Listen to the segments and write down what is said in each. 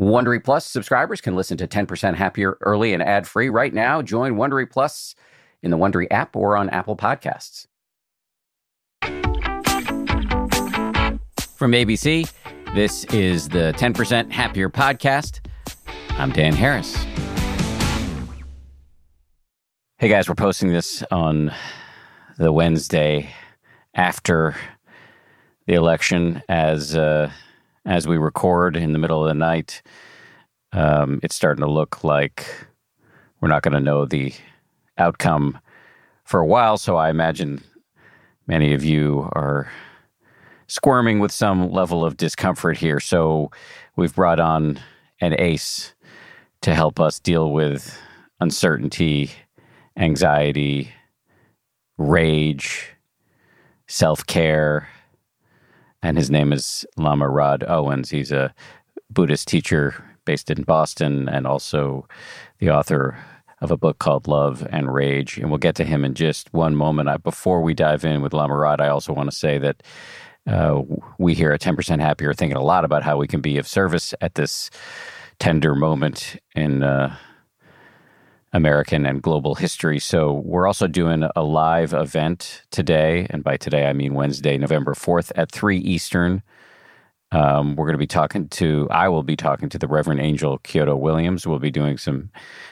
Wondery Plus subscribers can listen to 10% Happier early and ad free right now. Join Wondery Plus in the Wondery app or on Apple Podcasts. From ABC, this is the 10% Happier podcast. I'm Dan Harris. Hey guys, we're posting this on the Wednesday after the election as uh, as we record in the middle of the night. Um, it's starting to look like we're not going to know the outcome for a while. So I imagine many of you are squirming with some level of discomfort here. So we've brought on an ace to help us deal with uncertainty, anxiety, rage, self care. And his name is Lama Rod Owens. He's a Buddhist teacher based in Boston and also the author of a book called Love and Rage. And we'll get to him in just one moment. I, before we dive in with Lama Rod, I also want to say that uh, we here at 10% Happy are thinking a lot about how we can be of service at this tender moment in uh, American and global history. So we're also doing a live event today. And by today, I mean Wednesday, November 4th at 3 Eastern. Um, we're going to be talking to, I will be talking to the Reverend Angel Kyodo Williams. We'll be doing some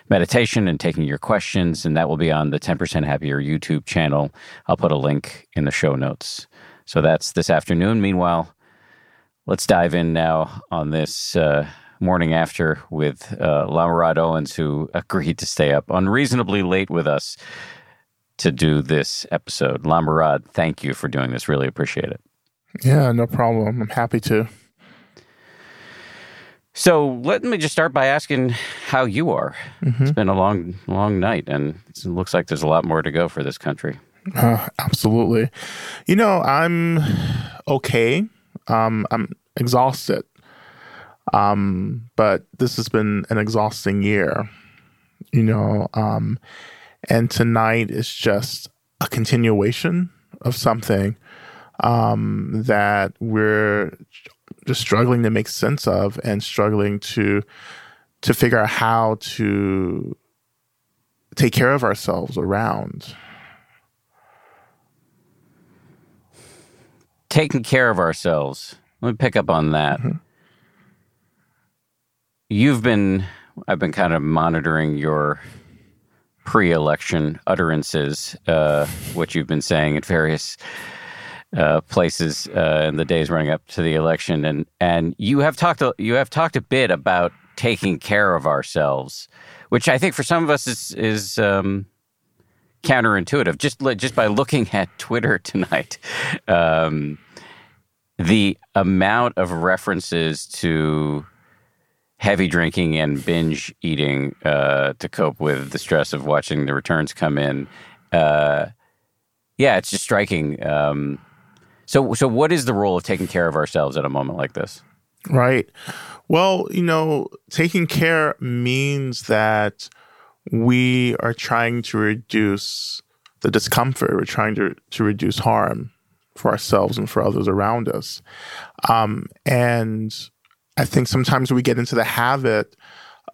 meditation and taking your questions, and that will be on the 10% Happier YouTube channel. I'll put a link in the show notes. So that's this afternoon. Meanwhile, let's dive in now on this uh, morning after with uh, Owens, who agreed to stay up unreasonably late with us to do this episode. Lama thank you for doing this. Really appreciate it. Yeah, no problem. I'm happy to. So let me just start by asking how you are. Mm-hmm. It's been a long, long night, and it looks like there's a lot more to go for this country. Uh, absolutely. You know, I'm okay. Um, I'm exhausted. Um, but this has been an exhausting year, you know. Um, and tonight is just a continuation of something um, that we're just struggling to make sense of and struggling to to figure out how to take care of ourselves around. Taking care of ourselves. Let me pick up on that. Mm-hmm. You've been, I've been kind of monitoring your pre election utterances, uh, what you've been saying at various uh, places uh, in the days running up to the election, and and you have talked a, you have talked a bit about taking care of ourselves, which I think for some of us is is um, counterintuitive. Just just by looking at Twitter tonight, um, the amount of references to heavy drinking and binge eating uh, to cope with the stress of watching the returns come in. Uh, yeah, it's just striking. Um, so, so what is the role of taking care of ourselves at a moment like this? Right. Well, you know, taking care means that we are trying to reduce the discomfort. We're trying to, to reduce harm for ourselves and for others around us. Um, and I think sometimes we get into the habit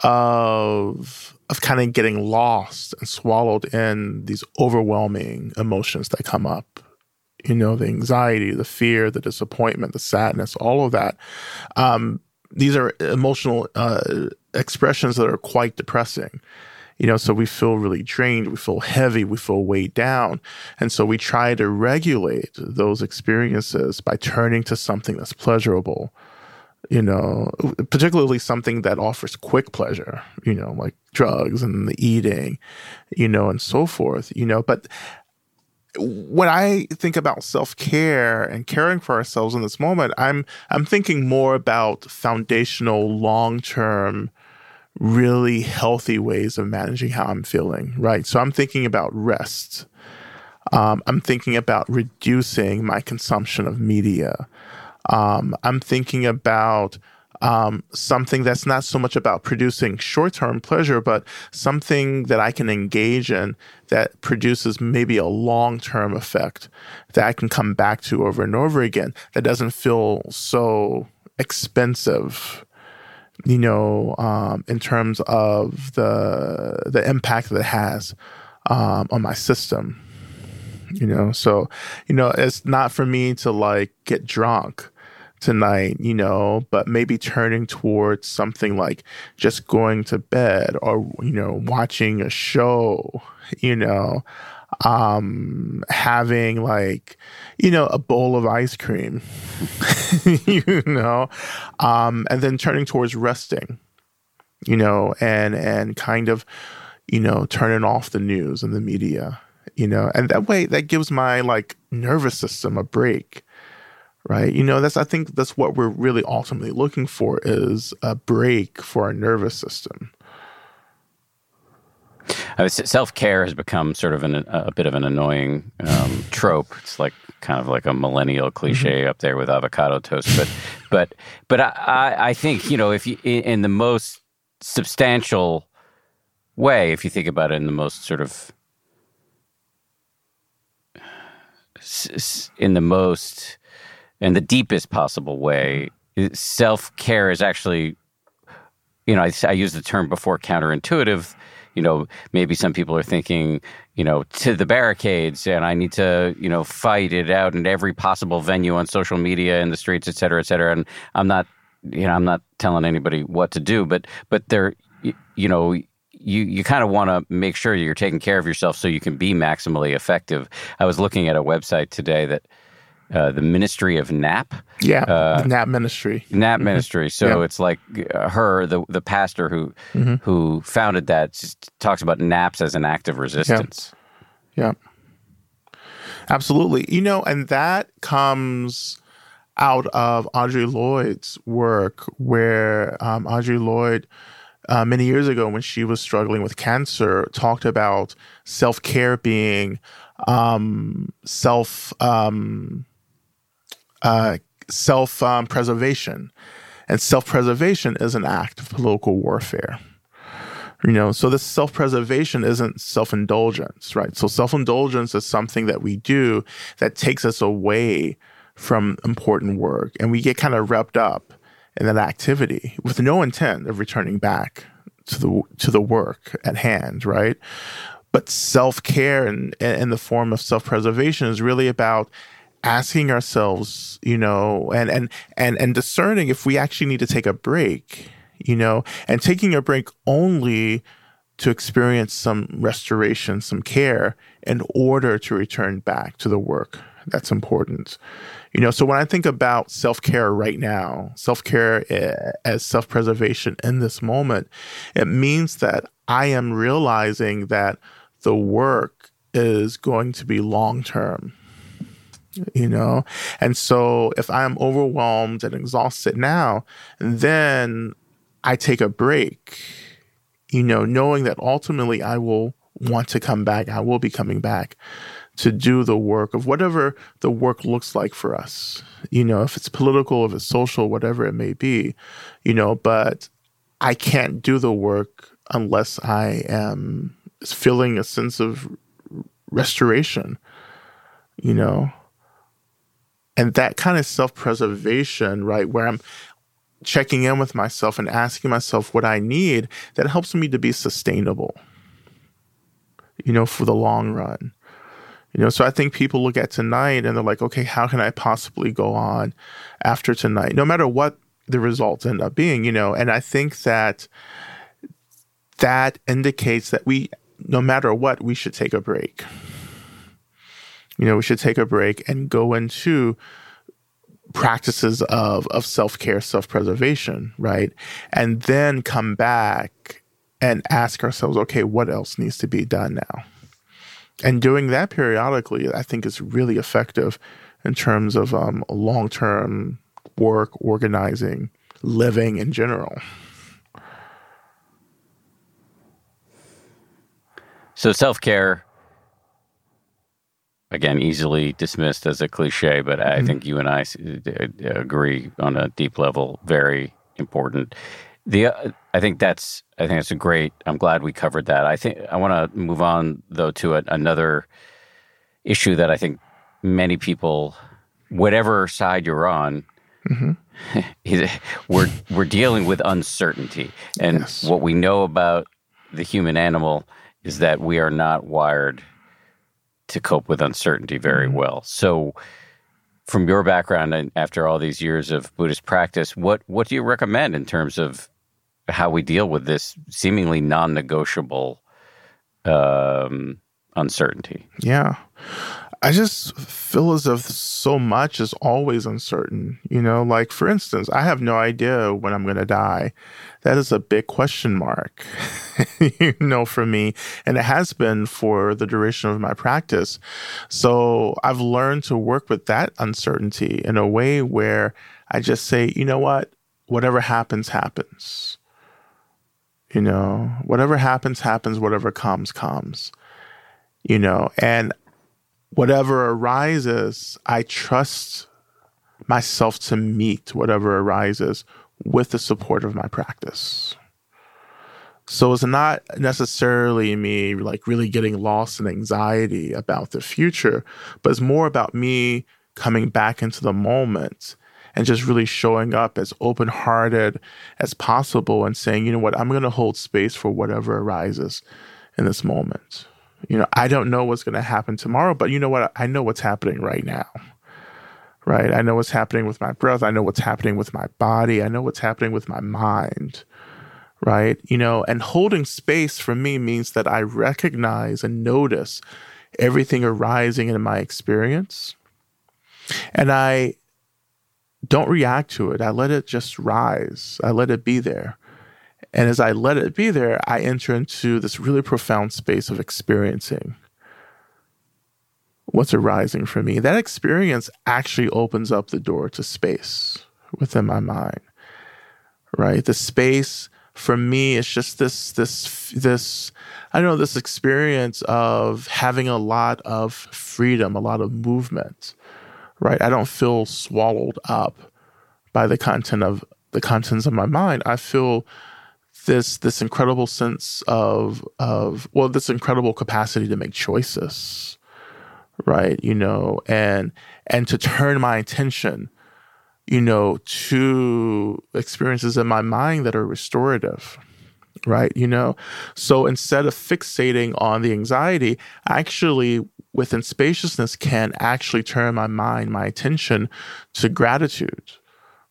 of of kind of getting lost and swallowed in these overwhelming emotions that come up you know, the anxiety, the fear, the disappointment, the sadness, all of that. Um, these are emotional uh, expressions that are quite depressing. You know, so we feel really drained, we feel heavy, we feel weighed down. And so we try to regulate those experiences by turning to something that's pleasurable, you know, particularly something that offers quick pleasure, you know, like drugs and the eating, you know, and so forth, you know. But when I think about self care and caring for ourselves in this moment, I'm I'm thinking more about foundational, long term, really healthy ways of managing how I'm feeling. Right. So I'm thinking about rest. Um, I'm thinking about reducing my consumption of media. Um, I'm thinking about um, something that's not so much about producing short term pleasure, but something that I can engage in that produces maybe a long term effect that I can come back to over and over again that doesn't feel so expensive you know, um, in terms of the the impact that it has um, on my system. You know, so you know, it's not for me to like get drunk tonight, you know, but maybe turning towards something like just going to bed or you know, watching a show, you know, um having like you know a bowl of ice cream you know um and then turning towards resting you know and and kind of you know turning off the news and the media you know and that way that gives my like nervous system a break right you know that's i think that's what we're really ultimately looking for is a break for our nervous system uh, Self care has become sort of an, a bit of an annoying um, trope. It's like kind of like a millennial cliche mm-hmm. up there with avocado toast. But but but I, I think you know if you in the most substantial way, if you think about it in the most sort of in the most in the deepest possible way, self care is actually you know I, I used the term before counterintuitive you know, maybe some people are thinking, you know, to the barricades and I need to, you know, fight it out in every possible venue on social media, in the streets, et cetera, et cetera. And I'm not, you know, I'm not telling anybody what to do, but, but there, you know, you, you kind of want to make sure you're taking care of yourself so you can be maximally effective. I was looking at a website today that uh, the Ministry of Nap. Yeah, uh, Nap Ministry. Nap mm-hmm. Ministry. So yeah. it's like uh, her, the the pastor who mm-hmm. who founded that, talks about naps as an act of resistance. Yeah. yeah, absolutely. You know, and that comes out of Audre Lorde's work, where um, Audre Lorde. Uh, many years ago, when she was struggling with cancer, talked about self care being um, self um, uh, self um, preservation. And self preservation is an act of political warfare. You know, so this self preservation isn't self indulgence, right? So self indulgence is something that we do that takes us away from important work. And we get kind of wrapped up in that activity with no intent of returning back to the to the work at hand, right? But self care and in, the form of self preservation is really about asking ourselves, you know, and and and and discerning if we actually need to take a break, you know, and taking a break only to experience some restoration, some care in order to return back to the work that's important. You know, so when I think about self care right now, self care eh, as self preservation in this moment, it means that I am realizing that the work is going to be long term you know? And so if I'm overwhelmed and exhausted now, then I take a break, you know, knowing that ultimately I will want to come back, I will be coming back to do the work of whatever the work looks like for us. You know, if it's political, if it's social, whatever it may be, you know, but I can't do the work unless I am feeling a sense of restoration, you know and that kind of self preservation, right, where I'm checking in with myself and asking myself what I need, that helps me to be sustainable, you know, for the long run. You know, so I think people look at tonight and they're like, okay, how can I possibly go on after tonight, no matter what the results end up being, you know? And I think that that indicates that we, no matter what, we should take a break you know, we should take a break and go into practices of of self-care, self-preservation, right? And then come back and ask ourselves, okay, what else needs to be done now? And doing that periodically, I think is really effective in terms of um, long-term work, organizing, living in general. So self-care again easily dismissed as a cliche, but I mm-hmm. think you and I uh, agree on a deep level. Very important. The uh, I think that's I think that's a great. I'm glad we covered that. I think I want to move on though to a, another issue that I think many people, whatever side you're on, mm-hmm. we're we're dealing with uncertainty, and Yes. what we know about the human animal is that we are not wired to cope with uncertainty very Mm-hmm. well. So, from your background and after all these years of Buddhist practice, what what do you recommend in terms of how we deal with this seemingly non-negotiable um, uncertainty? Yeah. I just feel as if so much is always uncertain. You know, like for instance, I have no idea when I'm going to die. That is a big question mark, you know, for me. And it has been for the duration of my practice. So I've learned to work with that uncertainty in a way where I just say, you know what? Whatever happens, happens. You know, whatever happens, happens. Whatever comes, comes you know, and whatever arises, I trust myself to meet whatever arises with the support of my practice. So it's not necessarily me like really getting lost in anxiety about the future, but it's more about me coming back into the moment and just really showing up as open hearted as possible and saying, you know what, I'm going to hold space for whatever arises in this moment. You know, I don't know what's going to happen tomorrow, but you know what? I know what's happening right now. Right? I know what's happening with my breath. I know what's happening with my body. I know what's happening with my mind. Right? You know, and holding space for me means that I recognize and notice everything arising in my experience. And I don't react to it. I let it just rise. I let it be there. And as I let it be there, I enter into this really profound space of experiencing what's arising for me. That experience actually opens up the door to space within my mind. Right? The space for me is just this this this I don't know this experience of having a lot of freedom, a lot of movement. Right? I don't feel swallowed up by the content of the contents of my mind. I feel this this incredible sense of of well this incredible capacity to make choices right you know and and to turn my attention you know to experiences in my mind that are restorative right you know? So instead of fixating on the anxiety actually within spaciousness can actually turn my mind my attention to gratitude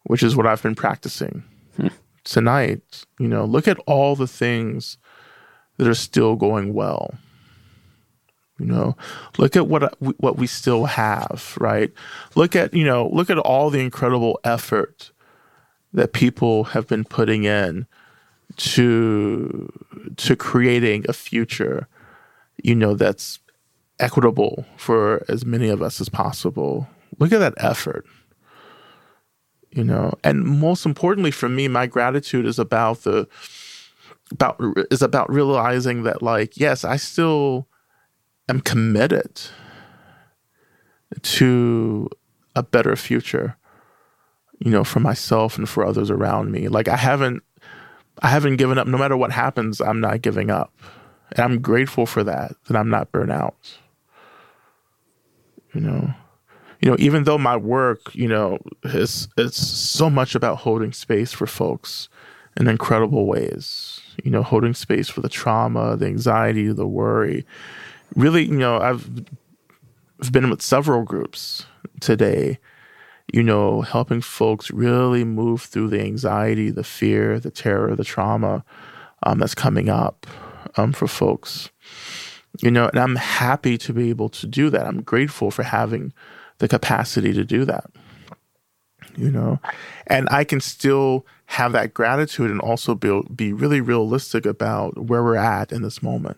which is what i've been practicing hmm. Tonight, you know, look at all the things that are still going well. You know, look at what uh, what we still have, right? Look at, you know, look at all the incredible effort that people have been putting in to to creating a future, you know, that's equitable for as many of us as possible. Look at that effort you know? And most importantly for me my gratitude is about the about is about realizing that like yes i still am committed to a better future you know for myself and for others around me. Like i haven't i haven't given up. No matter what happens i'm not giving up. And i'm grateful for that that i'm not burnt out. You know you know, even though my work, you know, is it's so much about holding space for folks in incredible ways. You know, holding space for the trauma, the anxiety, the worry. Really, you know, I've I've been with several groups today, you know, helping folks really move through the anxiety, the fear, the terror, the trauma um, that's coming up um, for folks. You know, and I'm happy to be able to do that. I'm grateful for having the capacity to do that you know and i can still have that gratitude and also be, be really realistic about where we're at in this moment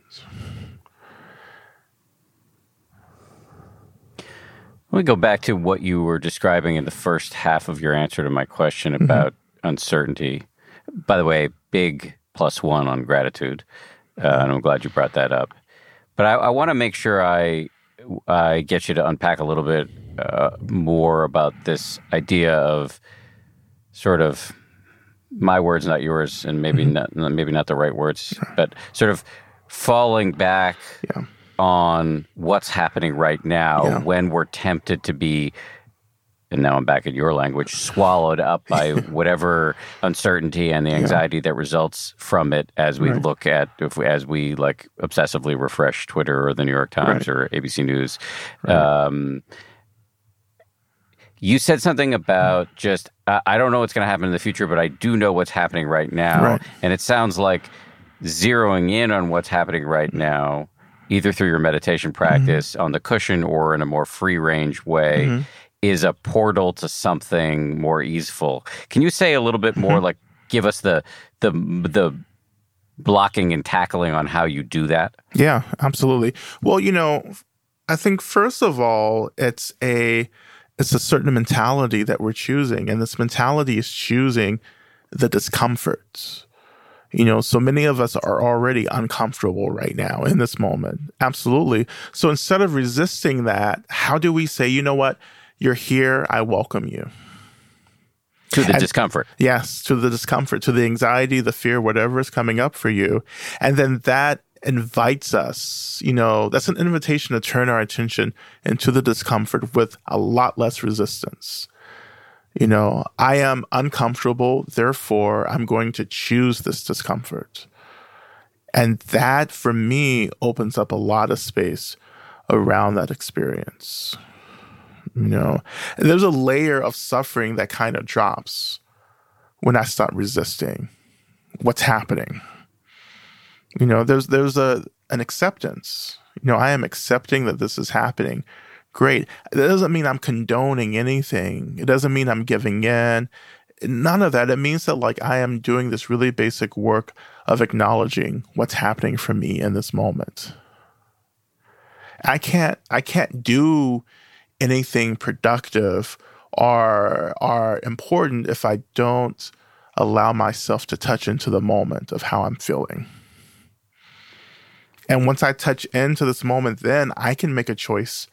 Let me go back to what you were describing in the first half of your answer to my question about uncertainty. By the way, big plus one on gratitude, uh, and I'm glad you brought that up. But I, I want to make sure I I get you to unpack a little bit uh, more about this idea of sort of my words, not yours, and maybe not maybe not the right words, but sort of falling back on what's happening right now Yeah. when we're tempted to be and now I'm back in your language, swallowed up by whatever uncertainty and the anxiety yeah. that results from it as we right. look at, if we, as we like obsessively refresh Twitter or the New York Times right. or ABC News. Right. Um, you said something about just, uh, I don't know what's going to happen in the future, but I do know what's happening right now. And it sounds like zeroing in on what's happening right now either through your meditation practice mm-hmm. on the cushion or in a more free range way mm-hmm is a portal to something more easeful. Can you say a little bit more, mm-hmm. like give us the the the blocking and tackling on how you do that? Yeah, absolutely. Well, you know, I think first of all, it's a it's a certain mentality that we're choosing, and this mentality is choosing the discomfort. You know, so many of us are already uncomfortable right now in this moment. Absolutely. So instead of resisting that, how do we say, you know what? You're here. I welcome you. To the and, discomfort. Yes, to the discomfort, to the anxiety, the fear, whatever is coming up for you. And then that invites us, you know, that's an invitation to turn our attention into the discomfort with a lot less resistance. You know, I am uncomfortable, therefore I'm going to choose this discomfort. And that for me opens up a lot of space around that experience. You know, and there's a layer of suffering that kind of drops when I start resisting what's happening. You know, there's there's a an acceptance. You know, I am accepting that this is happening. Great. That doesn't mean I'm condoning anything. It doesn't mean I'm giving in. None of that. It means that like I am doing this really basic work of acknowledging what's happening for me in this moment. I can't I can't do anything productive or are important if I don't allow myself to touch into the moment of how I'm feeling. And once I touch into this moment, then I can make a choice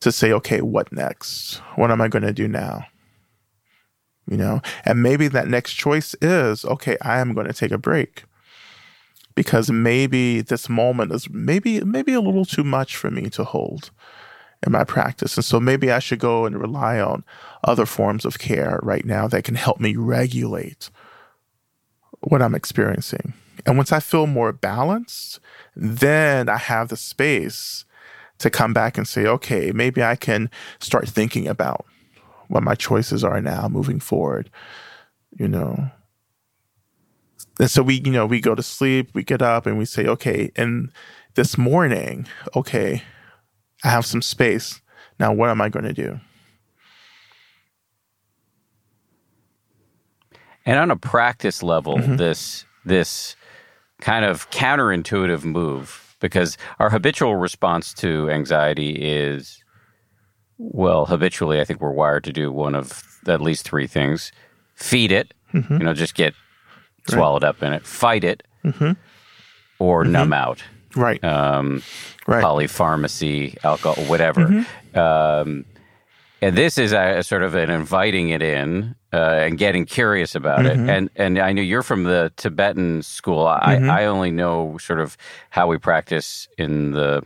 to say, okay, what next? What am I going to do now? You know, and maybe that next choice is, okay, I am going to take a break because maybe this moment is maybe, maybe a little too much for me to hold in my practice. And so maybe I should go and rely on other forms of care right now that can help me regulate what I'm experiencing. And once I feel more balanced, then I have the space to come back and say, okay, maybe I can start thinking about what my choices are now moving forward, you know. And so we, you know, we go to sleep, we get up and we say, okay, and this morning, okay, I have some space. Now, what am I going to do? And on a practice level, mm-hmm. this this kind of counterintuitive move, because our habitual response to anxiety is, well, habitually, I think we're wired to do one of at least three things: feed it, mm-hmm. you know, just get swallowed right. up in it; fight it, mm-hmm. or mm-hmm. numb out right? Um, right. Polypharmacy, alcohol, whatever. Mm-hmm. Um, and this is a, sort of an inviting it in uh, and getting curious about mm-hmm. it. And and I know you're from the Tibetan school. I, mm-hmm. I only know sort of how we practice in the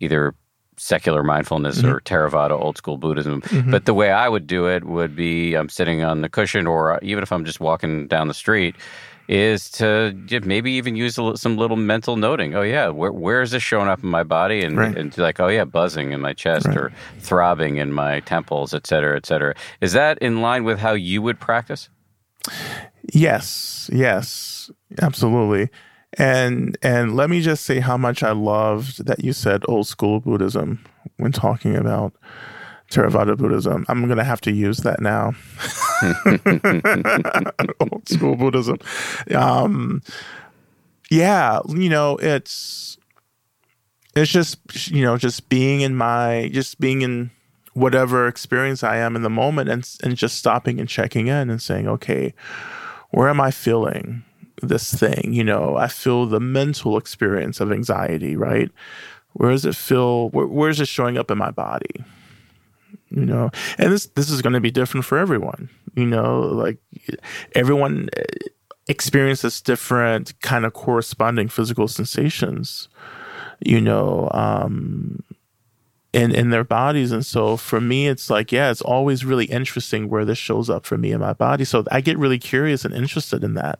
either secular mindfulness mm-hmm. or Theravada old school Buddhism. Mm-hmm. But the way I would do it would be I'm sitting on the cushion, or even if I'm just walking down the street, is to maybe even use some little mental noting. Oh yeah, where, where is this showing up in my body? And, right. and like, oh yeah, buzzing in my chest right. or throbbing in my temples, et cetera, et cetera. Is that in line with how you would practice? Yes, yes, absolutely. And and let me just say how much I loved that you said old school Buddhism when talking about Theravada Buddhism. I'm going to have to use that now. Old school Buddhism. Um, yeah, you know, it's it's just you know just being in my just being in whatever experience I am in the moment and and just stopping and checking in and saying, okay, where am I feeling this thing? You know, I feel the mental experience of anxiety, right? Where does it feel? Where, where is it showing up in my body? You know? And this this is going to be different for everyone you know? Like everyone eh, experiences different kind of corresponding physical sensations you know um in in their bodies. And so for me it's like yeah it's always really interesting where this shows up for me in my body. So i get really curious and interested in that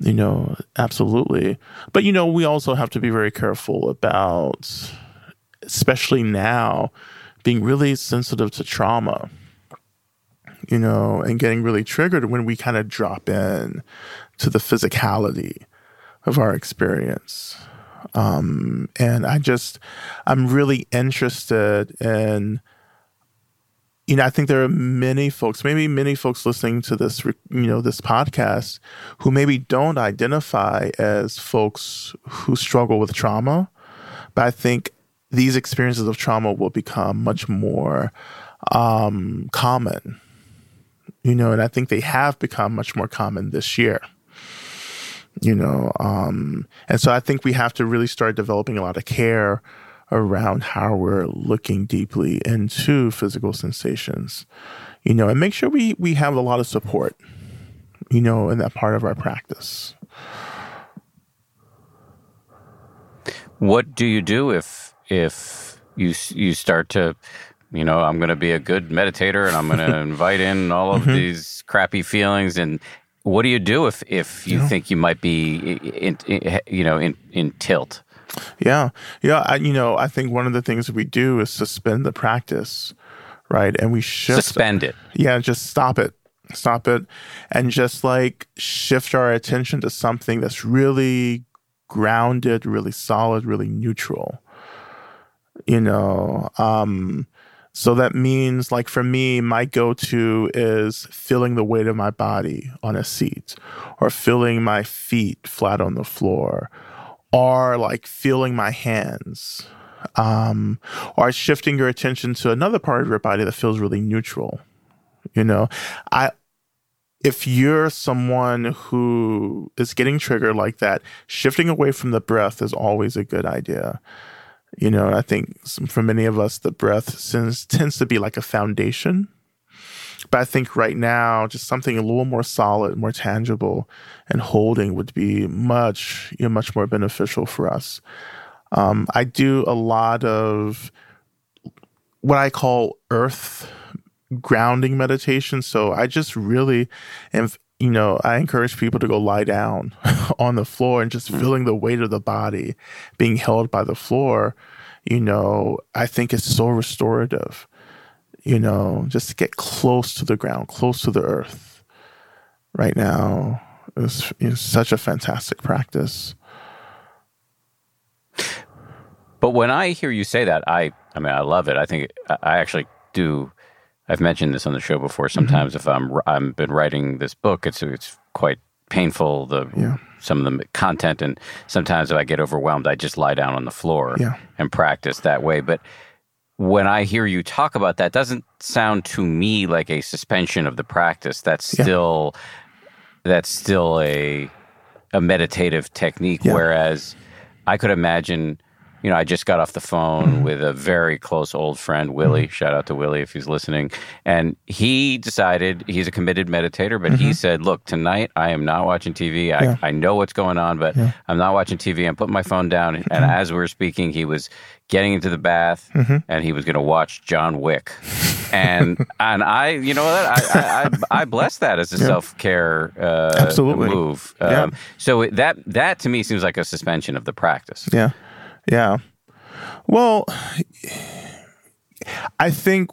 you know? Absolutely. But you know we also have to be very careful about especially now being really sensitive to trauma you know and getting really triggered when we kind of drop in to the physicality of our experience um, and I just, I'm really interested in, you know, I think there are many folks, maybe many folks listening to this, you know, this podcast who maybe don't identify as folks who struggle with trauma. But I think these experiences of trauma will become much more um, common, you know, and I think they have become much more common this year. You know um, and so i think we have to really start developing a lot of care around how we're looking deeply into physical sensations. You know and make sure we we have a lot of support you know in that part of our practice. What do you do if if you you start to you know i'm going to be a good meditator and i'm going to invite in all of mm-hmm. these crappy feelings and what do you do if if you yeah. think you might be in, in, you know in in tilt? Yeah, yeah. I, you know, I think one of the things we do is suspend the practice, right? And we shift suspend it. Yeah, just stop it, stop it, and just like shift our attention to something that's really grounded, really solid, really neutral. You know, um, so that means, like for me, my go to is feeling the weight of my body on a seat, or feeling my feet flat on the floor, or like feeling my hands, um, or shifting your attention to another part of your body that feels really neutral. You know, I if you're someone who is getting triggered like that, shifting away from the breath is always a good idea. You know, I think for many of us, the breath tends, tends to be like a foundation. But I think right now, just something a little more solid, more tangible, and holding would be much, you know, much more beneficial for us. Um, I do a lot of what I call earth grounding meditation. So I just really am you know, I encourage people to go lie down on the floor and just mm. feeling the weight of the body being held by the floor, you know, I think it's so restorative, you know, just to get close to the ground, close to the earth right now is, is such a fantastic practice. But when I hear you say that, I, I mean, I love it. I think I actually do I've mentioned this on the show before. Mm-hmm. Sometimes mm-hmm. if I'm I'm been writing this book, it's it's quite painful the yeah. some of the content, and sometimes if I get overwhelmed, I just lie down on the floor yeah. and practice that way. But when I hear you talk about that, doesn't sound to me like a suspension of the practice. That's still yeah. that's still a a meditative technique. Whereas I could imagine you know, I just got off the phone mm-hmm. with a very close old friend, Willie. Mm-hmm. Shout out to Willie if he's listening. And he decided he's a committed meditator, but mm-hmm. he said, Look, tonight I am not watching TV. I, yeah. I know what's going on, but yeah. I'm not watching TV. I'm putting my phone down. And mm-hmm. as we were speaking, he was getting into the bath mm-hmm. and he was going to watch John Wick. and and I, you know what, I, I, I bless that as a yeah. self care uh, Absolutely. move. Um. So that that to me seems like a suspension of the practice. Yeah. Yeah. Well, I think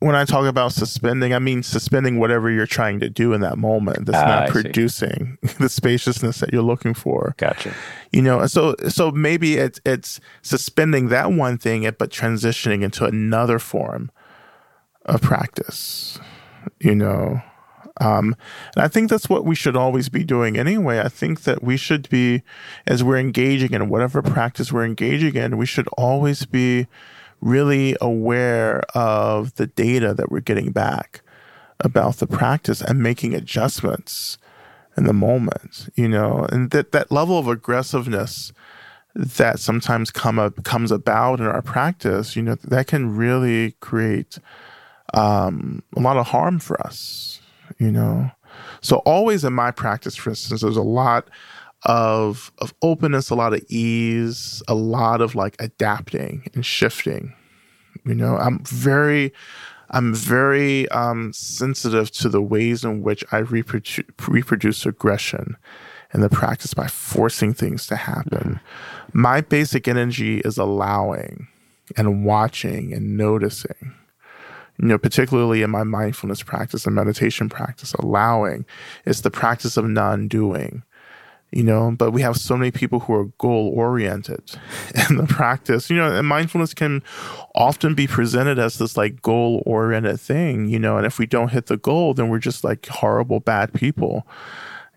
when I talk about suspending, I mean suspending whatever you're trying to do in that moment that's ah, not I producing see. the spaciousness that you're looking for. Gotcha. You know, so so maybe it's it's suspending that one thing, but transitioning into another form of practice. You know, um, and I think that's what we should always be doing anyway. I think that we should be, as we're engaging in whatever practice we're engaging in, we should always be really aware of the data that we're getting back about the practice and making adjustments in the moment, you know, and that, that level of aggressiveness that sometimes come up, comes about in our practice, you know, that can really create um, a lot of harm for us you know? So always in my practice, for instance, there's a lot of of openness, a lot of ease, a lot of like adapting and shifting, You know, I'm very, I'm very um, sensitive to the ways in which I reproduce, reproduce aggression in the practice by forcing things to happen. Mm-hmm. My basic energy is allowing and watching and noticing. You know, particularly in my mindfulness practice and meditation practice, allowing is the practice of non doing you know? But we have so many people who are goal oriented in the practice you know and mindfulness can often be presented as this like goal oriented thing you know? And if we don't hit the goal then we're just like horrible bad people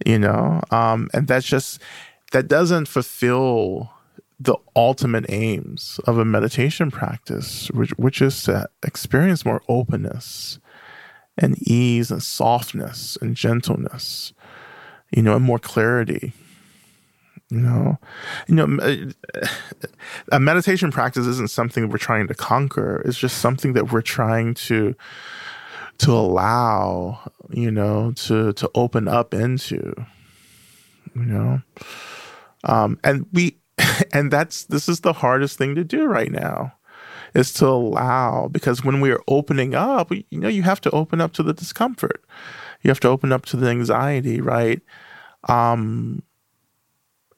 you know? Um and that's just that doesn't fulfill the ultimate aims of a meditation practice which which is to experience more openness and ease and softness and gentleness you know and more clarity you know, you know, a meditation practice isn't something we're trying to conquer. It's just something that we're trying to to allow, you know, to to open up into. You know, um, and we, and that's this is the hardest thing to do right now, is to allow because when we are opening up, you know, you have to open up to the discomfort, you have to open up to the anxiety, right? Um,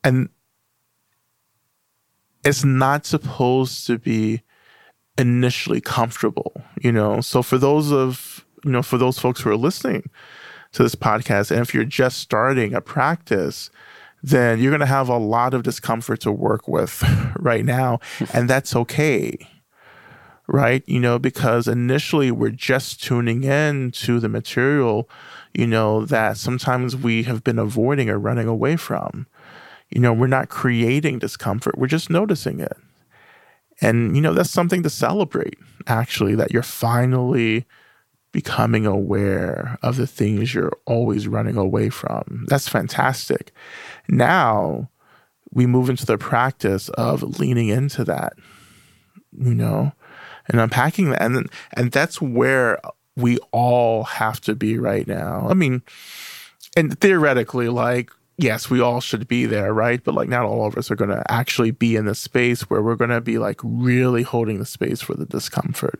and it's not supposed to be initially comfortable, you know. So for those of you know, for those folks who are listening to this podcast, and if you're just starting a practice, then you're going to have a lot of discomfort to work with right now, and that's okay. Right? You know, because initially we're just tuning in to the material, you know, that sometimes we have been avoiding or running away from. You know, we're not creating discomfort, we're just noticing it. And, you know, that's something to celebrate, actually, that you're finally becoming aware of the things you're always running away from. That's fantastic. Now we move into the practice of leaning into that, you know, and unpacking that. And, and that's where we all have to be right now. I mean, and theoretically, like yes, we all should be there, right? But like, not all of us are going to actually be in the space where we're going to be like really holding the space for the discomfort,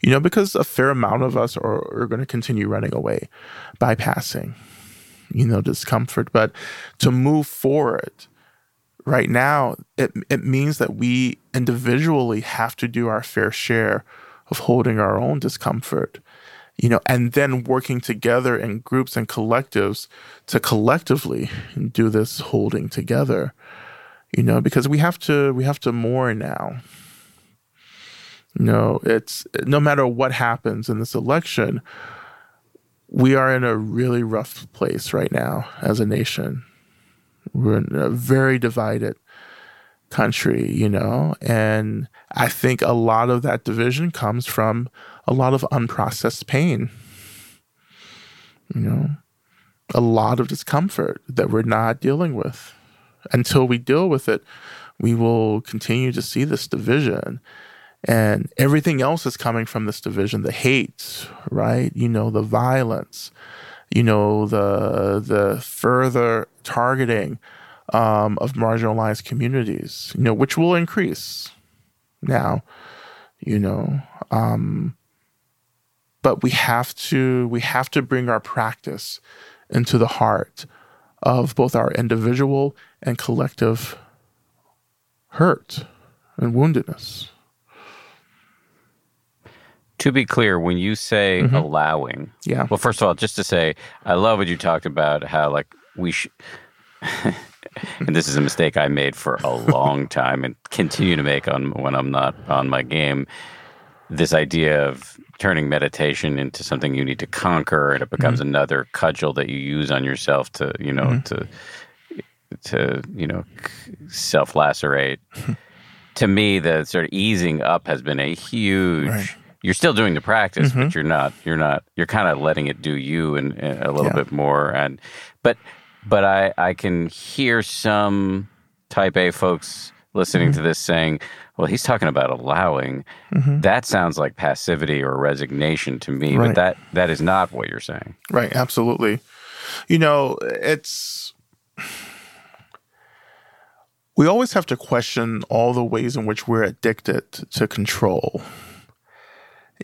you know, because a fair amount of us are, are going to continue running away, bypassing, you know, discomfort. But to move forward, right now, it, it means that we individually have to do our fair share of holding our own discomfort you know, and then working together in groups and collectives to collectively do this holding together, you know, because we have to, we have to more now. You know, it's no matter what happens in this election, we are in a really rough place right now as a nation. We're in a very divided country, you know, and I think a lot of that division comes from a lot of unprocessed pain, you know, a lot of discomfort that we're not dealing with. Until we deal with it, we will continue to see this division. And everything else is coming from this division the hate, right? You know, the violence, you know, the, the further targeting um, of marginalized communities, you know, which will increase now, you know. Um, but we have to we have to bring our practice into the heart of both our individual and collective hurt and woundedness. To be clear, when you say mm-hmm. allowing, yeah. Well, first of all, just to say, I love what you talked about. How like we should. and this is a mistake I made for a long time and continue to make on when I'm not on my game. This idea of turning meditation into something you need to conquer and it becomes mm-hmm. another cudgel that you use on yourself to you know mm-hmm. to to you know self lacerate to me the sort of easing up has been a huge right. you're still doing the practice mm-hmm. but you're not you're not you're kind of letting it do you and, and a little yeah. bit more and but but i i can hear some type a folks listening mm-hmm. to this saying well, he's talking about allowing. Mm-hmm. That sounds like passivity or resignation to me, right. but that that is not what you're saying. Right, absolutely. You know, it's we always have to question all the ways in which we're addicted to control.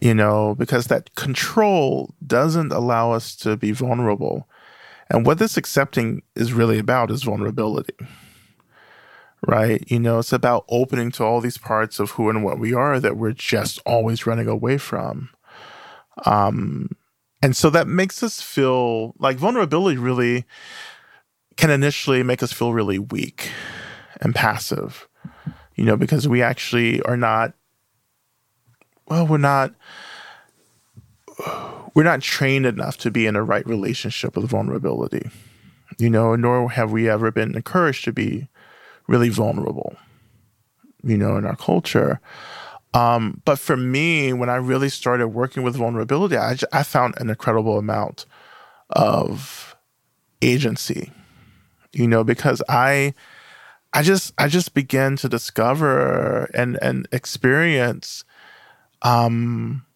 you know, because that control doesn't allow us to be vulnerable. And what this accepting is really about is vulnerability. Right? You know, it's about opening to all these parts of who and what we are that we're just always running away from. Um, and so that makes us feel like vulnerability really can initially make us feel really weak and passive, you know, because we actually are not, well, we're not, we're not trained enough to be in a right relationship with vulnerability, you know, nor have we ever been encouraged to be really vulnerable, you know, in our culture. Um, but for me, when I really started working with vulnerability, I, I found an incredible amount of agency, you know, because I, I just, I just began to discover and, and experience, um,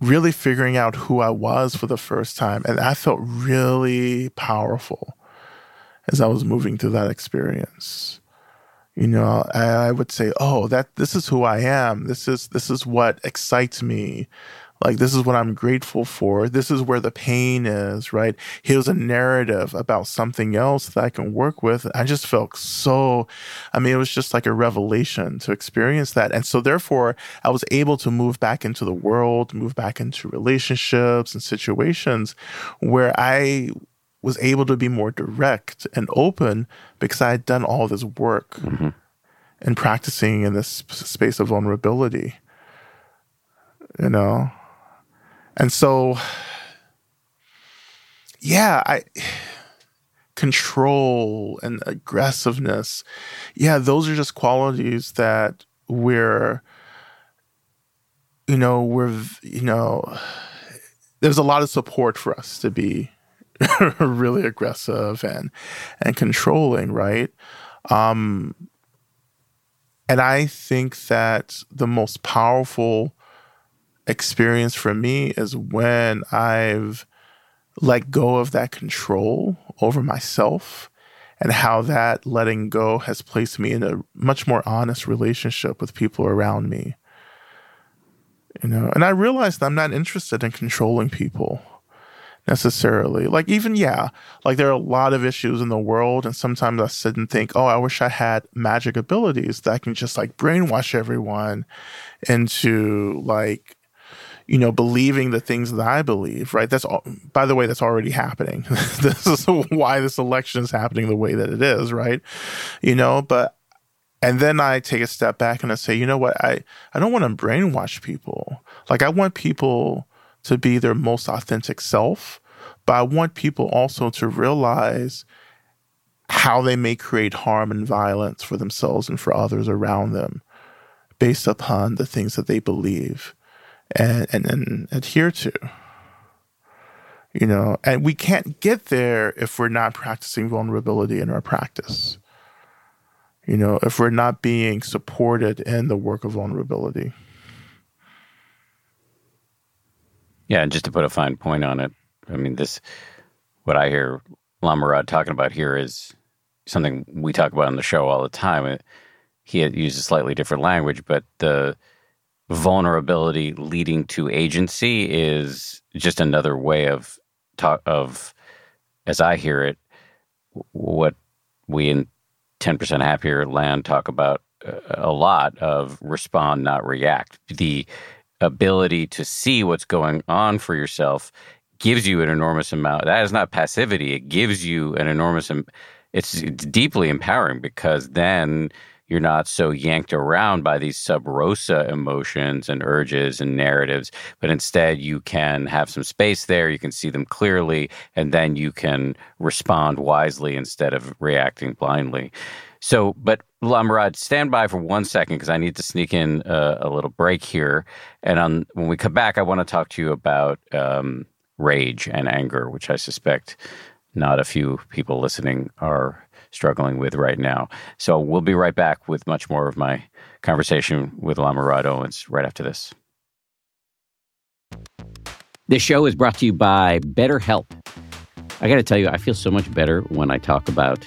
really figuring out who I was for the first time. And I felt really powerful as I was moving through that experience. You know I, I, would say oh that this is who i am. This is this is what excites me. Like this is what i'm grateful for. This is where the pain is right? Here's a narrative about something else that i can work with. I just felt so i mean it was just like a revelation to experience that. And so therefore i was able to move back into the world move back into relationships and situations where i was able to be more direct and open because I had done all this work mm-hmm. and practicing in this space of vulnerability. You know? And so, yeah, I control and aggressiveness. Yeah, those are just qualities that we're, you know, we're, you know, there's a lot of support for us to be really aggressive and and controlling, right? Um, and I think that the most powerful experience for me is when I've let go of that control over myself and how that letting go has placed me in a much more honest relationship with people around me. You know, and I realized I'm not interested in controlling people necessarily. Like even yeah, like there are a lot of issues in the world, and sometimes I sit and think, oh, I wish I had magic abilities that I can just like brainwash everyone into like you know believing the things that I believe. Right? That's all. By the way, that's already happening. this is why this election is happening the way that it is. Right? You know, but. And then I take a step back and I say, you know what? I, I don't want to brainwash people. Like, I want people to be their most authentic self. But I want people also to realize how they may create harm and violence for themselves and for others around them based upon the things that they believe and, and, and adhere to. You know, and we can't get there if we're not practicing vulnerability in our practice. You know, if we're not being supported in the work of vulnerability. Yeah, and just to put a fine point on it, I mean, this, what I hear Lama Rod talking about here is something we talk about on the show all the time. He uses slightly different language, but the vulnerability leading to agency is just another way of talk of, as I hear it, what we in 10% happier land talk about uh, a lot of respond, not react. The ability to see what's going on for yourself gives you an enormous amount. That is not passivity. It gives you an enormous. It's, it's deeply empowering because then you're not so yanked around by these sub rosa emotions and urges and narratives, but instead you can have some space there. You can see them clearly, and then you can respond wisely instead of reacting blindly. So, but Lama Rod, stand by for one second because I need to sneak in a, little break here. And on when we come back, I want to talk to you about um, rage and anger, which I suspect not a few people listening are struggling with right now. So we'll be right back with much more of my conversation with Lama Rod Owens right after this. This show is brought to you by BetterHelp. I got to tell you, I feel so much better when I talk about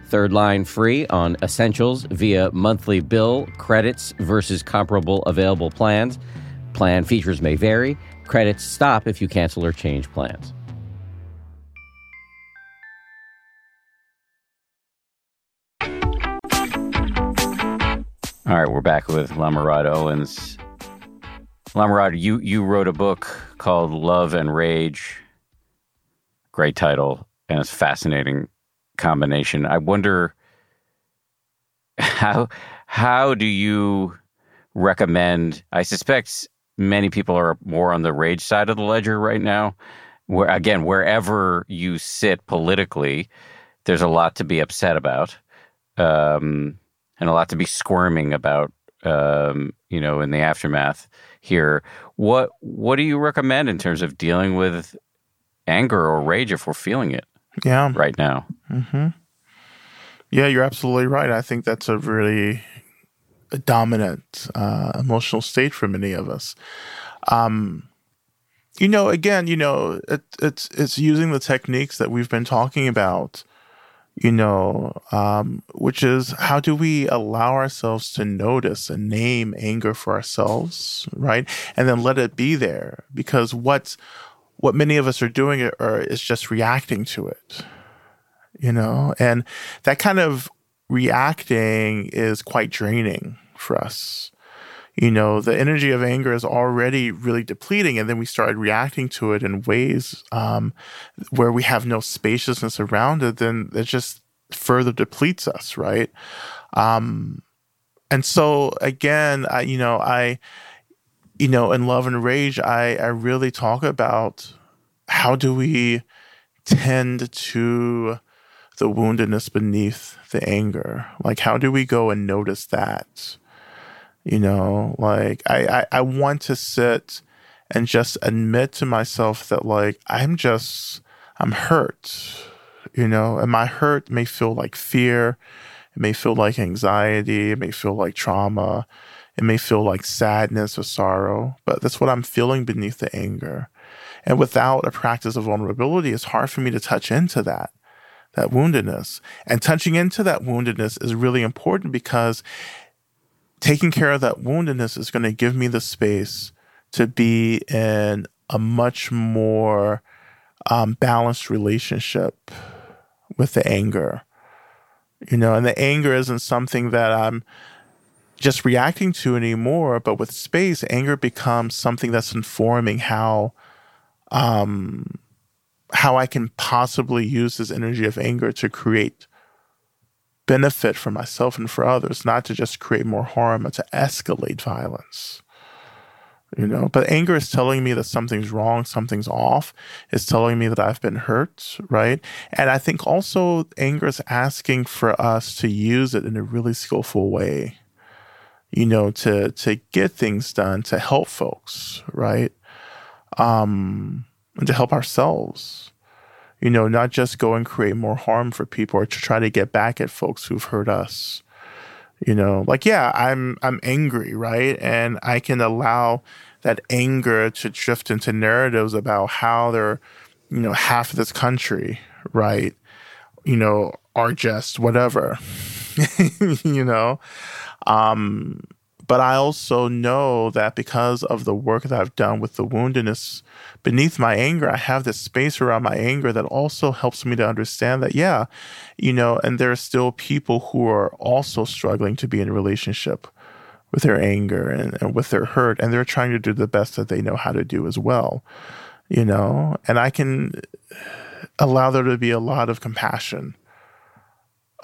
third line free on essentials via monthly bill credits versus comparable available plans. Plan features may vary. Credits stop if you cancel or change plans. All right, we're back with Lama Rod Owens. Lama Rod, you you wrote a book called Love and Rage. Great title, and it's fascinating combination. I wonder how how do you recommend? I suspect many people are more on the rage side of the ledger right now. Where again, wherever you sit politically, there's a lot to be upset about, um, and a lot to be squirming about. Um, you know, in the aftermath here. What what do you recommend in terms of dealing with anger or rage if we're feeling it? Yeah, right now. Mm-hmm. Yeah, you're absolutely right. I think that's a really dominant uh, emotional state for many of us. Um, you know, again, you know, it, it's it's using the techniques that we've been talking about you know, um, which is how do we allow ourselves to notice and name anger for ourselves, right? And then let it be there because what's, what many of us are doing are, is just reacting to it, you know, and that kind of reacting is quite draining for us you know, the energy of anger is already really depleting. And then we started reacting to it in ways um, where we have no spaciousness around it, then it just further depletes us, right? Um, and so again, I, you know, I, you know, in Love and Rage, I, I really talk about how do we tend to the woundedness beneath the anger? Like, how do we go and notice that? You know, like I, I, I want to sit and just admit to myself that like I'm just I'm hurt, you know, and my hurt may feel like fear, it may feel like anxiety, it may feel like trauma, it may feel like sadness or sorrow, but that's what I'm feeling beneath the anger. And without a practice of vulnerability, it's hard for me to touch into that, that woundedness. And touching into that woundedness is really important because taking care of that woundedness is going to give me the space to be in a much more um, balanced relationship with the anger. You know, and the anger isn't something that I'm just reacting to anymore, but with space, anger becomes something that's informing how um how I can possibly use this energy of anger to create benefit for myself and for others, not to just create more harm, but to escalate violence. You know, but anger is telling me that something's wrong, something's off. It's telling me that I've been hurt, right? And I think also anger is asking for us to use it in a really skillful way, you know, to to get things done, to help folks, right? Um, and to help ourselves you know, not just go and create more harm for people or to try to get back at folks who've hurt us. You know, like yeah, I'm I'm angry, right? And I can allow that anger to drift into narratives about how they're, you know, half of this country, right? You know, are just whatever. you know? Um, but I also know that because of the work that I've done with the woundedness beneath my anger, I have this space around my anger that also helps me to understand that, yeah, you know, and there are still people who are also struggling to be in a relationship with their anger and, and with their hurt, and they're trying to do the best that they know how to do as well, you know, and I can allow there to be a lot of compassion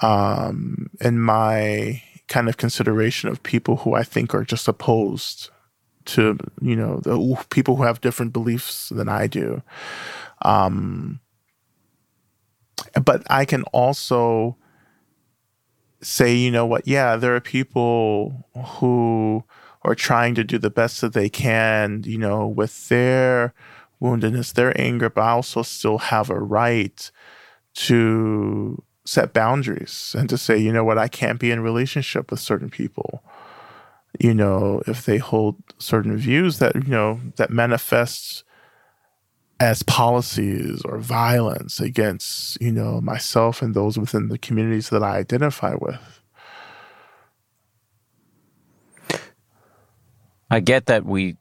um, in my kind of consideration of people who I think are just opposed to, you know, the people who have different beliefs than I do. Um, but I can also say, you know what, yeah, there are people who are trying to do the best that they can, you know, with their woundedness, their anger, but I also still have a right to set boundaries and to say, you know what, I can't be in relationship with certain people. You know, if they hold certain views that, you know, that manifests as policies or violence against, you know, myself and those within the communities that I identify with. I get that we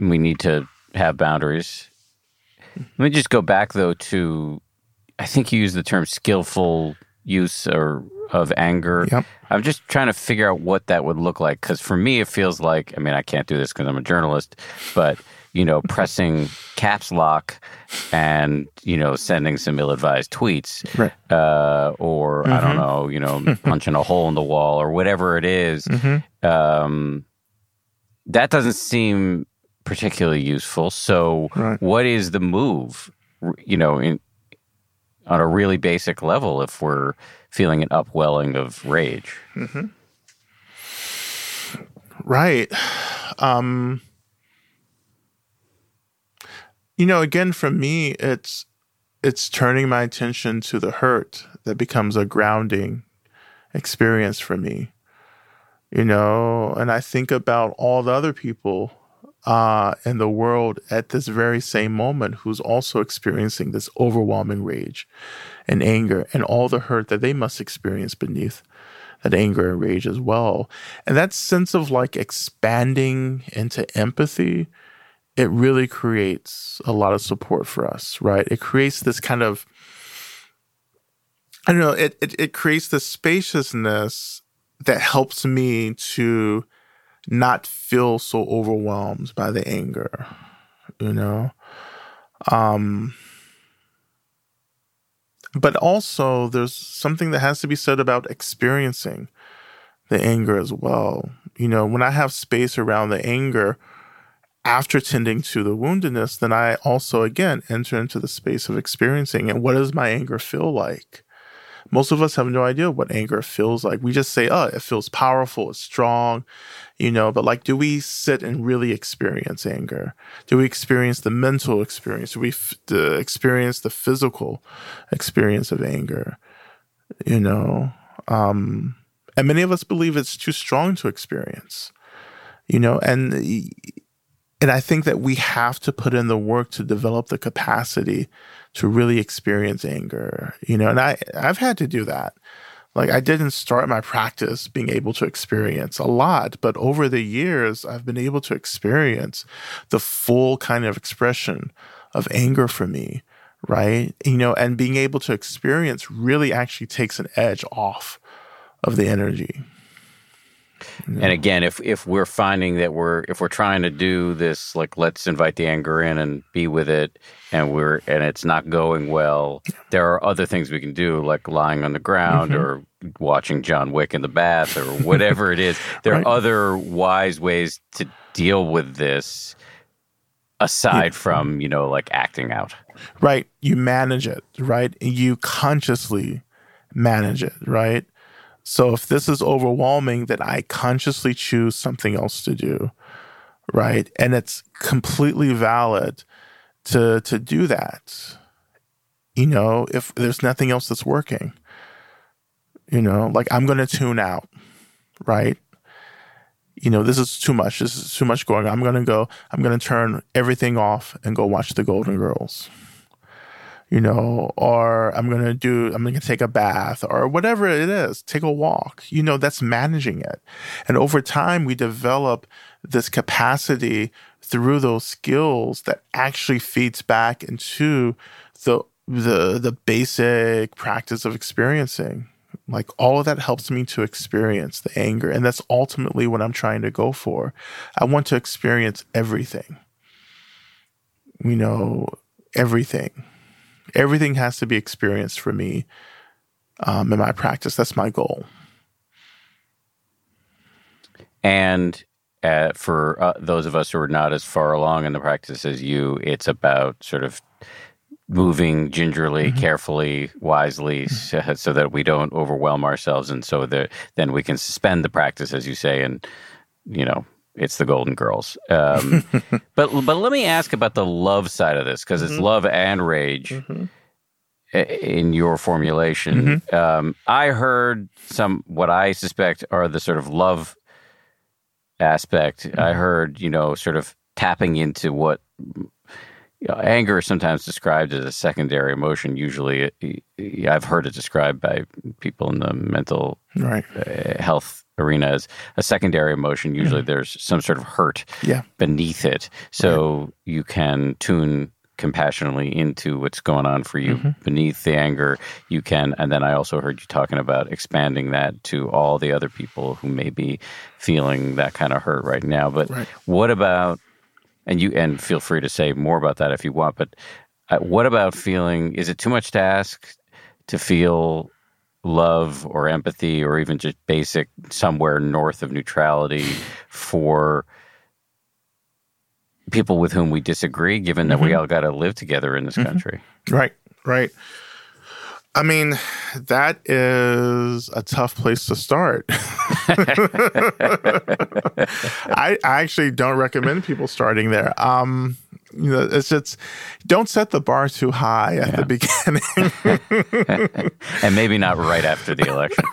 we need to have boundaries. Let me just go back though to I think you use the term skillful use or of anger. Yep. I'm just trying to figure out what that would look like because for me it feels like I mean I can't do this because I'm a journalist, but you know pressing caps lock and you know sending some ill-advised tweets, right. uh, or mm-hmm. I don't mm-hmm. know, you know punching a hole in the wall or whatever it is, mm-hmm. um, that doesn't seem particularly useful. So, right. what is the move? You know, in, on a really basic level, if we're feeling an upwelling of rage. Mm-hmm. Right. Um, you know, again, for me, it's it's turning my attention to the hurt that becomes a grounding experience for me. You know, and I think about all the other people uh, in the world at this very same moment who's also experiencing this overwhelming rage and anger and all the hurt that they must experience beneath that anger and rage as well. And that sense of like expanding into empathy, it really creates a lot of support for us, right? It creates this kind of, I don't know, it, it, it creates this spaciousness that helps me to not feel so overwhelmed by the anger, you know? Um, but also, there's something that has to be said about experiencing the anger as well. You know, when I have space around the anger after tending to the woundedness, then I also, again, enter into the space of experiencing and what does my anger feel like? Most of us have no idea what anger feels like. We just say, oh, it feels powerful, it's strong, you know, but like, do we sit and really experience anger? Do we experience the mental experience? Do we f- experience the physical experience of anger? You know, um, and many of us believe it's too strong to experience, you know, and and I think that we have to put in the work to develop the capacity to really experience anger, you know, and I I've had to do that. Like I didn't start my practice being able to experience a lot, but over the years I've been able to experience the full kind of expression of anger for me, right? You know, and being able to experience really actually takes an edge off of the energy. And again, if if we're finding that we're if we're trying to do this, like let's invite the anger in and be with it, and we're and it's not going well, there are other things we can do, like lying on the ground mm-hmm. or watching John Wick in the bath or whatever it is. There right. are other wise ways to deal with this aside yeah. from you know like acting out. Right, you manage it. Right, you consciously manage it. Right so if this is overwhelming, then I consciously choose something else to do. Right. And it's completely valid to to do that. You know, if there's nothing else that's working. You know, like I'm gonna tune out, right? You know, this is too much. This is too much going on. I'm gonna go, I'm gonna turn everything off and go watch the Golden Girls you know, or I'm going to do, I'm going to take a bath or whatever it is, take a walk. You know, that's managing it. And over time, we develop this capacity through those skills that actually feeds back into the the the basic practice of experiencing like all of that helps me to experience the anger and that's ultimately what i'm trying to go for i want to experience everything you know everything everything has to be experienced for me um, in my practice that's my goal and uh, for uh, those of us who are not as far along in the practice as you, it's about sort of moving gingerly, mm-hmm. carefully, wisely, mm-hmm. so, so, that we don't overwhelm ourselves, and so that then we can suspend the practice, as you say, and you know. It's the Golden Girls, um, but but let me ask about the love side of this because mm-hmm. it's love and rage mm-hmm. in your formulation. Mm-hmm. Um, I heard some what I suspect are the sort of love aspect. Mm-hmm. I heard, you know, sort of tapping into what you know, anger is sometimes described as a secondary emotion. Usually, I've heard it described by people in the mental right. Uh, health arena as a secondary emotion. Usually, mm-hmm. there's some sort of hurt yeah. beneath it, so right. you can tune compassionately into what's going on for you mm-hmm. beneath the anger you can and then i also heard you talking about expanding that to all the other people who may be feeling that kind of hurt right now but right. what about and you and feel free to say more about that if you want but uh, what about feeling is it too much to ask to feel love or empathy or even just basic somewhere north of neutrality for people with whom we disagree, given that mm-hmm. we all got to live together in this mm-hmm. country. Right, right. I mean, that is a tough place to start. I, I, actually don't recommend people starting there. Um, you know, it's just don't set the bar too high at yeah. the beginning. and maybe not right after the election.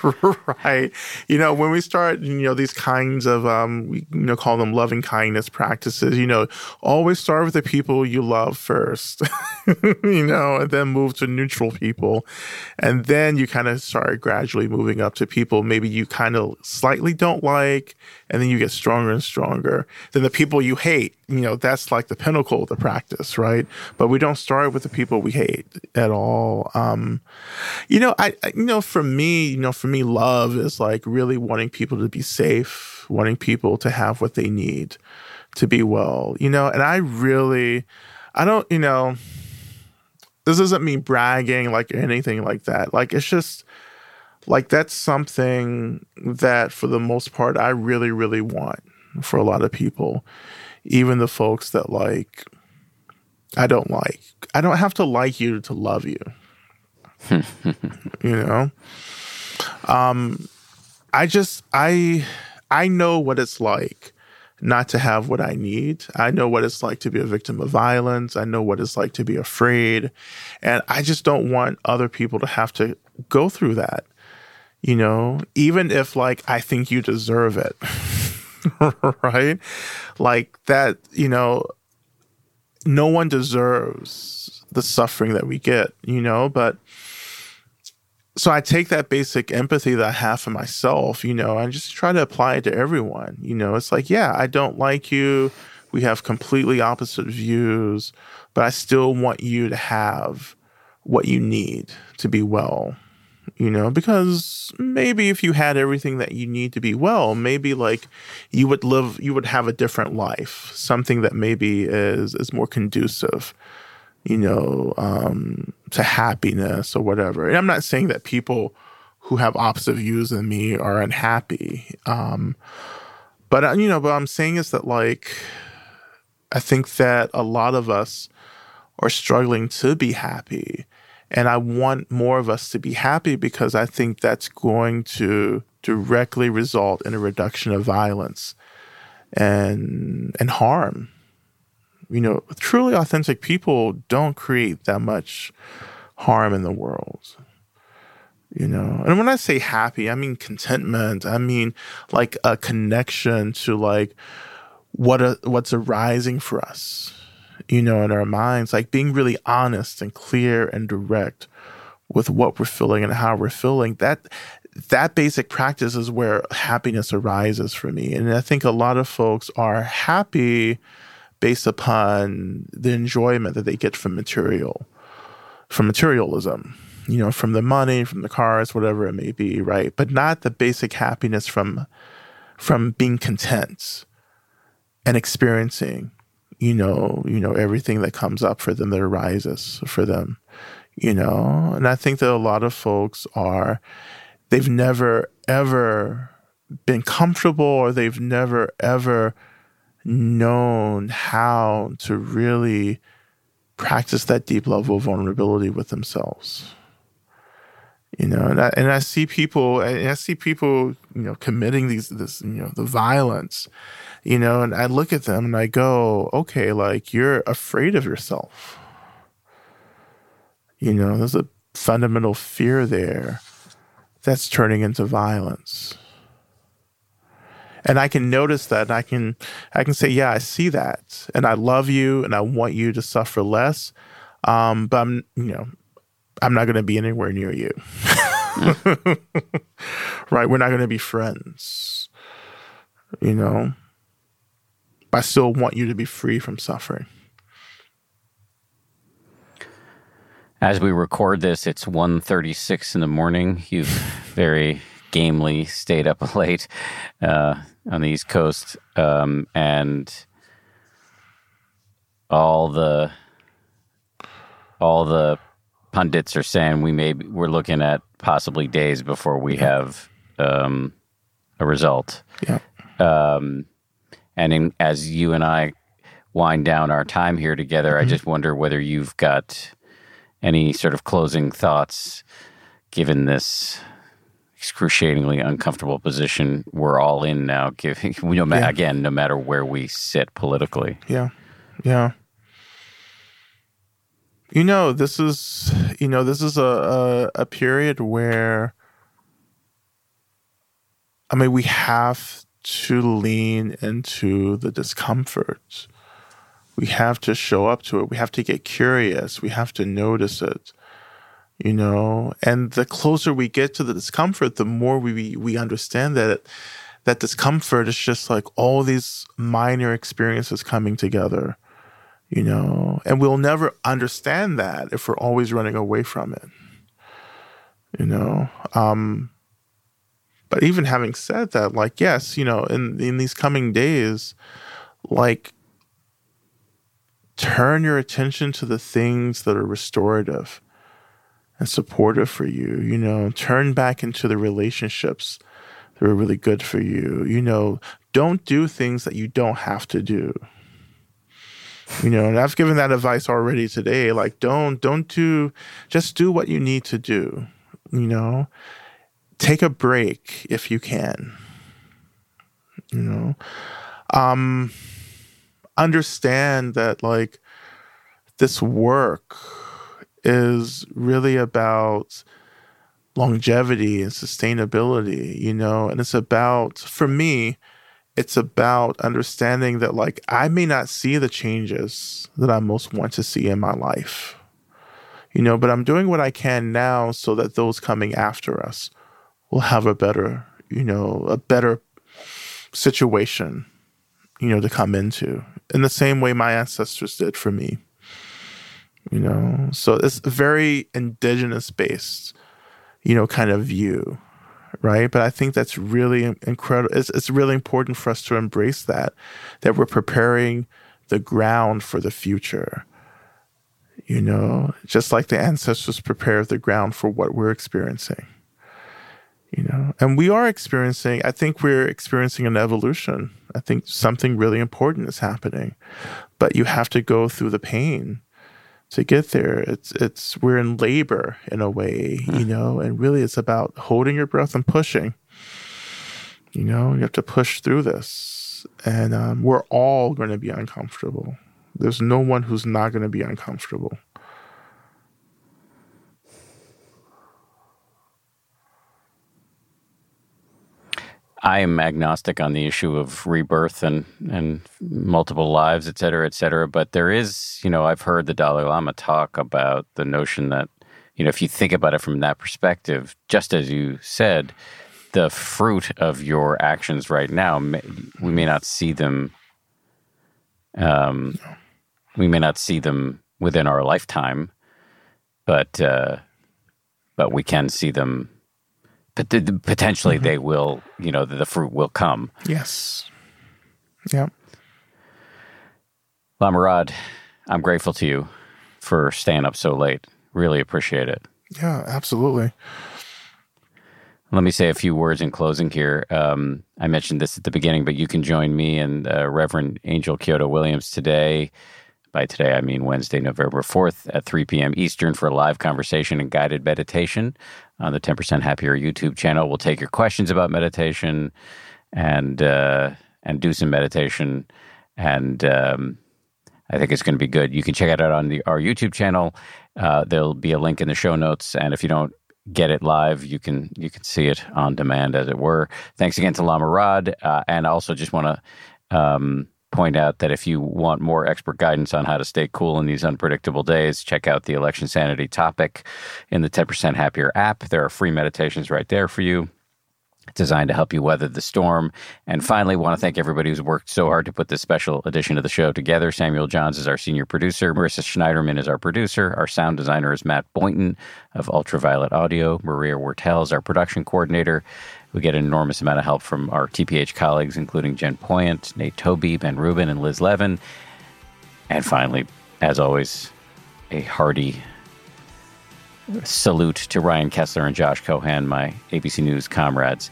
right. You know, when we start, you know, these kinds of, um, we, you know, call them loving kindness practices, you know, always start with the people you love first, you know, and then move to neutral people. And then you kind of start gradually moving up to people maybe you kind of slightly don't like, and then you get stronger and stronger. Then the people you hate, you know, that's like the pinnacle of the practice, right? But we don't start with the people we hate at all. Um, you know, I, I, you know, for me, you know, for me, love is like really wanting people to be safe, wanting people to have what they need to be well, you know, and I really, I don't, you know, this isn't me bragging like anything like that. Like, it's just, like that's something that for the most part I really really want for a lot of people even the folks that like I don't like. I don't have to like you to love you. you know? Um I just I I know what it's like not to have what I need. I know what it's like to be a victim of violence. I know what it's like to be afraid. And I just don't want other people to have to go through that. You know, even if like I think you deserve it. right? Like that, you know, no one deserves the suffering that we get, you know, but so I take that basic empathy that I have for myself, you know, and just try to apply it to everyone. You know, it's like, yeah, I don't like you. We have completely opposite views, but I still want you to have what you need to be well you know, because maybe if you had everything that you need to be well, maybe like you would live, you would have a different life, something that maybe is is more conducive, you know, um, to happiness or whatever. And I'm not saying that people who have opposite views than me are unhappy, um, but uh, you know, what I'm saying is that like I think that a lot of us are struggling to be happy and I want more of us to be happy because I think that's going to directly result in a reduction of violence and and harm. You know, truly authentic people don't create that much harm in the world. You know, and when I say happy, I mean contentment. I mean like a connection to like what a, what's arising for us you know, in our minds, like being really honest and clear and direct with what we're feeling and how we're feeling. That that basic practice is where happiness arises for me. And I think a lot of folks are happy based upon the enjoyment that they get from material, from materialism, you know, from the money, from the cars, whatever it may be, right? But not the basic happiness from from being content and experiencing, you know, you know, everything that comes up for them that arises for them, you know. And I think that a lot of folks are they've never ever been comfortable or they've never ever known how to really practice that deep level of vulnerability with themselves you know and I, and I see people and I see people you know committing these this you know the violence you know and I look at them and I go okay like you're afraid of yourself you know there's a fundamental fear there that's turning into violence and I can notice that and I can I can say yeah I see that and I love you and I want you to suffer less um, but I'm you know I'm not going to be anywhere near you. right? We're not going to be friends. You know? I still want you to be free from suffering. As we record this, it's 1.36 in the morning. You've very gamely stayed up late uh, on the East Coast. Um, and all the all the pundits are saying we may be, we're looking at possibly days before we have um, a result. Yeah. Um, and in, as you and I wind down our time here together, mm-hmm. I just wonder whether you've got any sort of closing thoughts, given this excruciatingly uncomfortable position we're all in now. Giving no ma- yeah. again, no matter where we sit politically. Yeah. Yeah. You know, this is you know this is a, a, a period where I mean we have to lean into the discomfort. We have to show up to it. We have to get curious. We have to notice it. You know, and the closer we get to the discomfort, the more we we understand that that discomfort is just like all these minor experiences coming together you know, and we'll never understand that if we're always running away from it, you know. Um, but even having said that, like, yes, you know, in in these coming days, like, turn your attention to the things that are restorative and supportive for you. You know, turn back into the relationships that are really good for you. You know, don't do things that you don't have to do you know and i've given that advice already today like don't don't do just do what you need to do you know take a break if you can you know um understand that like this work is really about longevity and sustainability you know and it's about for me it's about understanding that like I may not see the changes that I most want to see in my life. You know, but I'm doing what I can now so that those coming after us will have a better, you know, a better situation, you know, to come into in the same way my ancestors did for me. You know, so it's very indigenous based, you know, kind of view right? But I think that's really incredible. It's, it's really important for us to embrace that, that we're preparing the ground for the future. You know, just like the ancestors prepared the ground for what we're experiencing. You know, and we are experiencing, I think we're experiencing an evolution. I think something really important is happening, but you have to go through the pain to get there. It's it's we're in labor in a way, you hmm. know, and really it's about holding your breath and pushing. You know, you have to push through this, and um, we're all going to be uncomfortable. There's no one who's not going to be uncomfortable. I am agnostic on the issue of rebirth and, and multiple lives, et cetera, et cetera. But there is, you know, I've heard the Dalai Lama talk about the notion that, you know, if you think about it from that perspective, just as you said, the fruit of your actions right now, we may not see them. Um, we may not see them within our lifetime, but uh, but we can see them potentially mm-hmm. they will, you know, the, the, fruit will come. Yes. Yeah. Lama Rod, I'm grateful to you for staying up so late. Really appreciate it. Yeah, absolutely. Let me say a few words in closing here. Um, I mentioned this at the beginning, but you can join me and uh, Reverend Angel Kyodo Williams today by today, I mean Wednesday, November 4th at 3 p.m. Eastern for a live conversation and guided meditation on the 10% Happier YouTube channel. We'll take your questions about meditation and uh, and do some meditation. And um, I think it's going to be good. You can check it out on the, our YouTube channel. Uh, there'll be a link in the show notes. And if you don't get it live, you can you can see it on demand, as it were. Thanks again to Lama Rod. Uh, and I also just want to um, point out that if you want more expert guidance on how to stay cool in these unpredictable days, check out the Election Sanity topic in the 10% Happier app. There are free meditations right there for you designed to help you weather the storm. And finally, want to thank everybody who's worked so hard to put this special edition of the show together. Samuel Johns is our senior producer. Marissa Schneiderman is our producer. Our sound designer is Matt Boynton of Ultraviolet Audio. Maria Wortel is our production coordinator. We get an enormous amount of help from our TPH colleagues, including Jen Poyant, Nate Toby, Ben Rubin, and Liz Levin. And finally, as always, a hearty salute to Ryan Kessler and Josh Cohan, my ABC News comrades.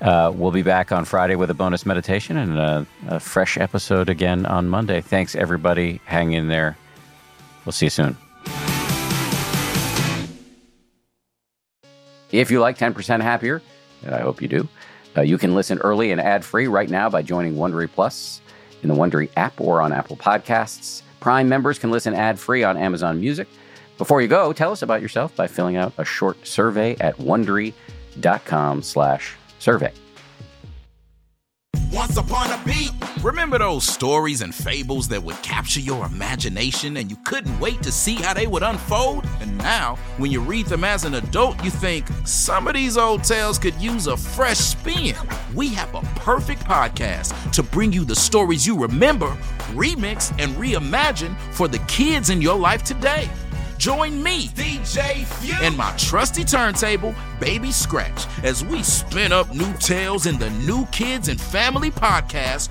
Uh, we'll be back on Friday with a bonus meditation and a, a fresh episode again on Monday. Thanks, everybody. Hang in there. We'll see you soon. If you like 10% Happier, and I hope you do. Uh, you can listen early and ad free right now by joining Wondery Plus in the Wondery app or on Apple Podcasts. Prime members can listen ad free on Amazon Music. Before you go, tell us about yourself by filling out a short survey at wondery.com/survey. Once upon a beat. Remember those stories and fables that would capture your imagination and you couldn't wait to see how they would unfold? And now, when you read them as an adult, you think some of these old tales could use a fresh spin. We have a perfect podcast to bring you the stories you remember, remix, and reimagine for the kids in your life today. Join me, DJ Few, and my trusty turntable, Baby Scratch, as we spin up new tales in the New Kids and Family podcast,